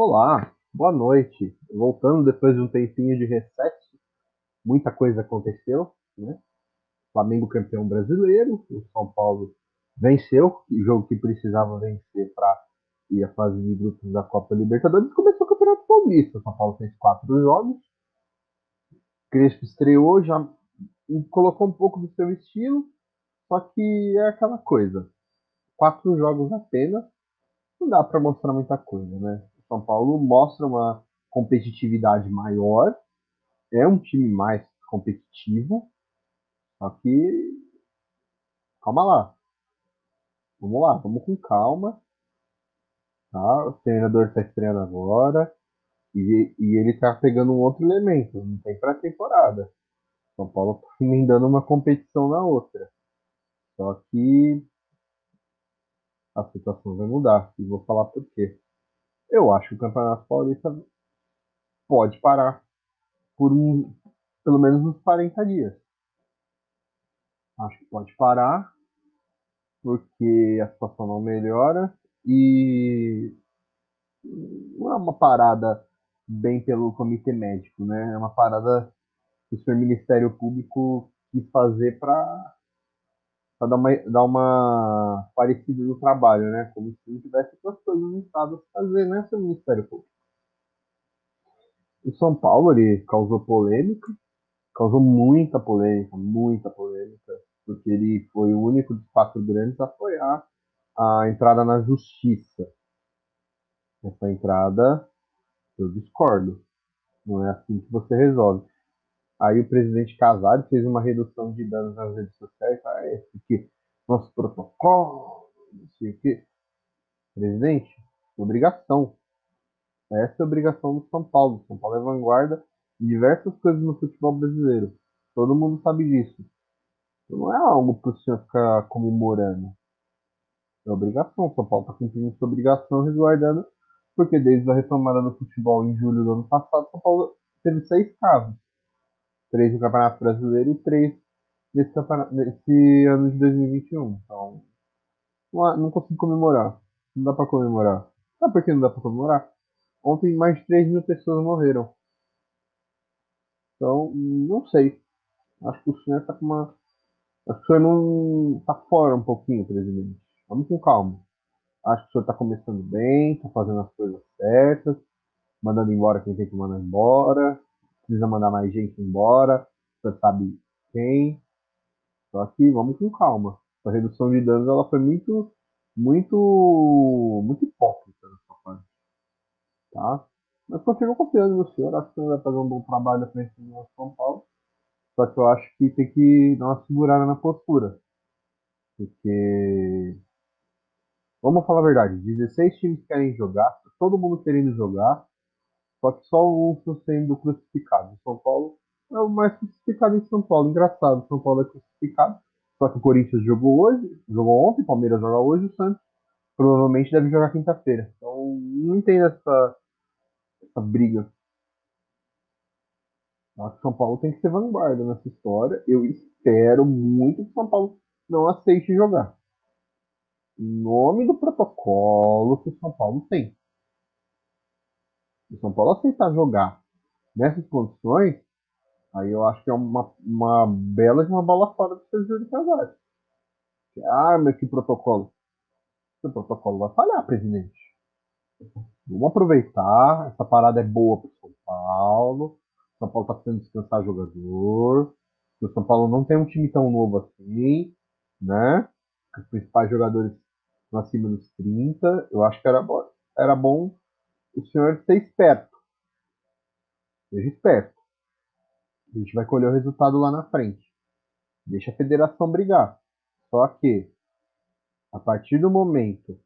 Olá, boa noite. Voltando depois de um tempinho de recesso, muita coisa aconteceu, né? Flamengo campeão brasileiro, o São Paulo venceu, o jogo que precisava vencer para ir à fase de grupos da Copa Libertadores. Começou o Campeonato Paulista. O São Paulo fez quatro jogos. Crespo estreou, já colocou um pouco do seu estilo, só que é aquela coisa. Quatro jogos apenas, não dá para mostrar muita coisa, né? São Paulo mostra uma competitividade maior, é um time mais competitivo, só que calma lá. Vamos lá, vamos com calma. Tá? O treinador está estreando agora. E, e ele está pegando um outro elemento. Não tem pré-temporada. São Paulo está emendando uma competição na outra. Só que a situação vai mudar. E vou falar por quê. Eu acho que o Campeonato Paulista pode parar por um, pelo menos uns 40 dias. Acho que pode parar porque a situação não melhora e não é uma parada bem pelo comitê médico, né? É uma parada que o senhor Ministério Público quis fazer para dar uma, dar uma parecida no trabalho, né? Como se não tivesse outras coisas no Estado a fazer, né, seu Ministério Público? O São Paulo ele causou polêmica, causou muita polêmica, muita polêmica, porque ele foi o único dos quatro grandes a apoiar a entrada na justiça. Essa entrada eu discordo. Não é assim que você resolve. Aí o presidente Casado fez uma redução de danos nas redes sociais. Ah, é protocolo, não sei o quê. Presidente, obrigação. Essa é a obrigação do São Paulo. São Paulo é vanguarda em diversas coisas no futebol brasileiro. Todo mundo sabe disso. Não é algo para o senhor ficar comemorando. É obrigação. São Paulo está cumprindo sua obrigação resguardando, porque desde a retomada do futebol em julho do ano passado, São Paulo teve seis casos. Três no Campeonato Brasileiro e três nesse, nesse ano de 2021. Então, não, consigo comemorar. Não dá para comemorar. Sabe por que não dá para comemorar? Ontem mais de 3 mil pessoas morreram. Então, não sei. Acho que o senhor está com uma. Acho que o senhor não. está fora um pouquinho, presidente. Vamos com calma. Acho que o senhor está começando bem, está fazendo as coisas certas, mandando embora quem tem que mandar embora, precisa mandar mais gente embora, o senhor sabe quem. Só que vamos com calma. A redução de danos ela foi muito, muito, muito hipócrita nessa parte. Tá? Mas continuo confiando no senhor, acho que o senhor vai fazer um bom trabalho na frente do São Paulo. Só que eu acho que tem que dar uma segurada na postura. Porque Vamos falar a verdade, 16 times querem jogar, todo mundo querendo jogar, só que só um estão sendo crucificados. São Paulo é o mais crucificado em São Paulo. Engraçado, São Paulo é crucificado. Só que o Corinthians jogou hoje, jogou ontem, o Palmeiras joga hoje, o Santos provavelmente deve jogar quinta-feira. Então não entendo essa, essa briga. Acho que São Paulo tem que ser vanguarda nessa história. Eu espero muito que São Paulo não aceite jogar nome do protocolo que o São Paulo tem. Se o São Paulo aceitar jogar nessas condições, aí eu acho que é uma, uma bela de uma bola fora do Sergio de Casares. Ah, mas que protocolo? O protocolo vai falhar, presidente. Vamos aproveitar. Essa parada é boa para São Paulo. São Paulo está precisando descansar jogador. O São Paulo não tem um time tão novo assim, né? Os principais jogadores acima dos 30, eu acho que era, bom, era bom o senhor ser esperto. Seja esperto. A gente vai colher o resultado lá na frente. Deixa a federação brigar. Só que, a partir do momento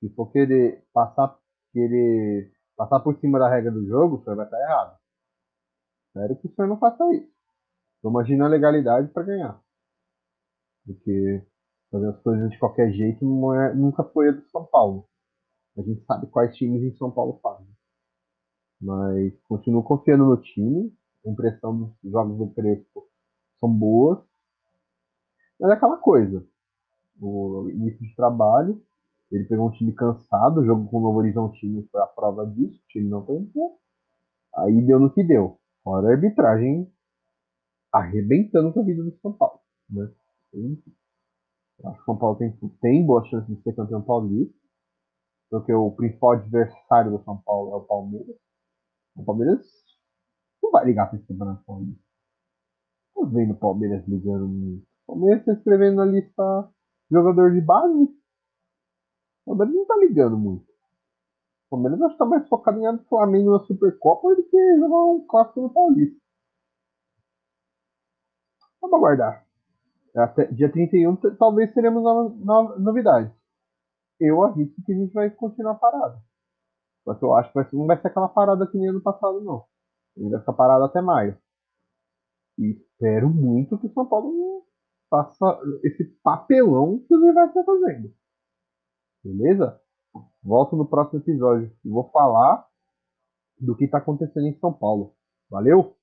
que for querer passar, querer passar por cima da regra do jogo, o senhor vai estar errado. Espero que o senhor não faça isso. Vamos na legalidade para ganhar. Porque fazer as coisas de qualquer jeito é, nunca foi a do São Paulo. A gente sabe quais times em São Paulo fazem. Mas continuo confiando no time. Impressão dos jogos do Crespo são boas. Mas é aquela coisa. O início de trabalho. Ele pegou um time cansado, o jogo com o Novo Horizontino foi a prova disso, o time não tentou. Aí deu no que deu. Fora a arbitragem arrebentando com a vida do São Paulo. Né? Acho que o São Paulo tem, tem boa chance de ser campeão paulista, porque o principal adversário do São Paulo é o Palmeiras. O Palmeiras vai ligar para esse campeonato paulista. Não vendo o Palmeiras ligando muito. O Palmeiras está escrevendo na lista jogador de base. O Palmeiras não está ligando muito. O Palmeiras acho que está mais focado em do Flamengo na Supercopa do que jogar um clássico no Paulista. Vamos aguardar. Até dia 31 talvez teremos novidades. Eu arrisco que a gente vai continuar parado. Que eu acho que não vai ser aquela parada que nem ano passado, não. Ele vai ficar parado até maio. E espero muito que o São Paulo faça esse papelão que ele vai estar fazendo. Beleza? Volto no próximo episódio. Vou falar do que está acontecendo em São Paulo. Valeu?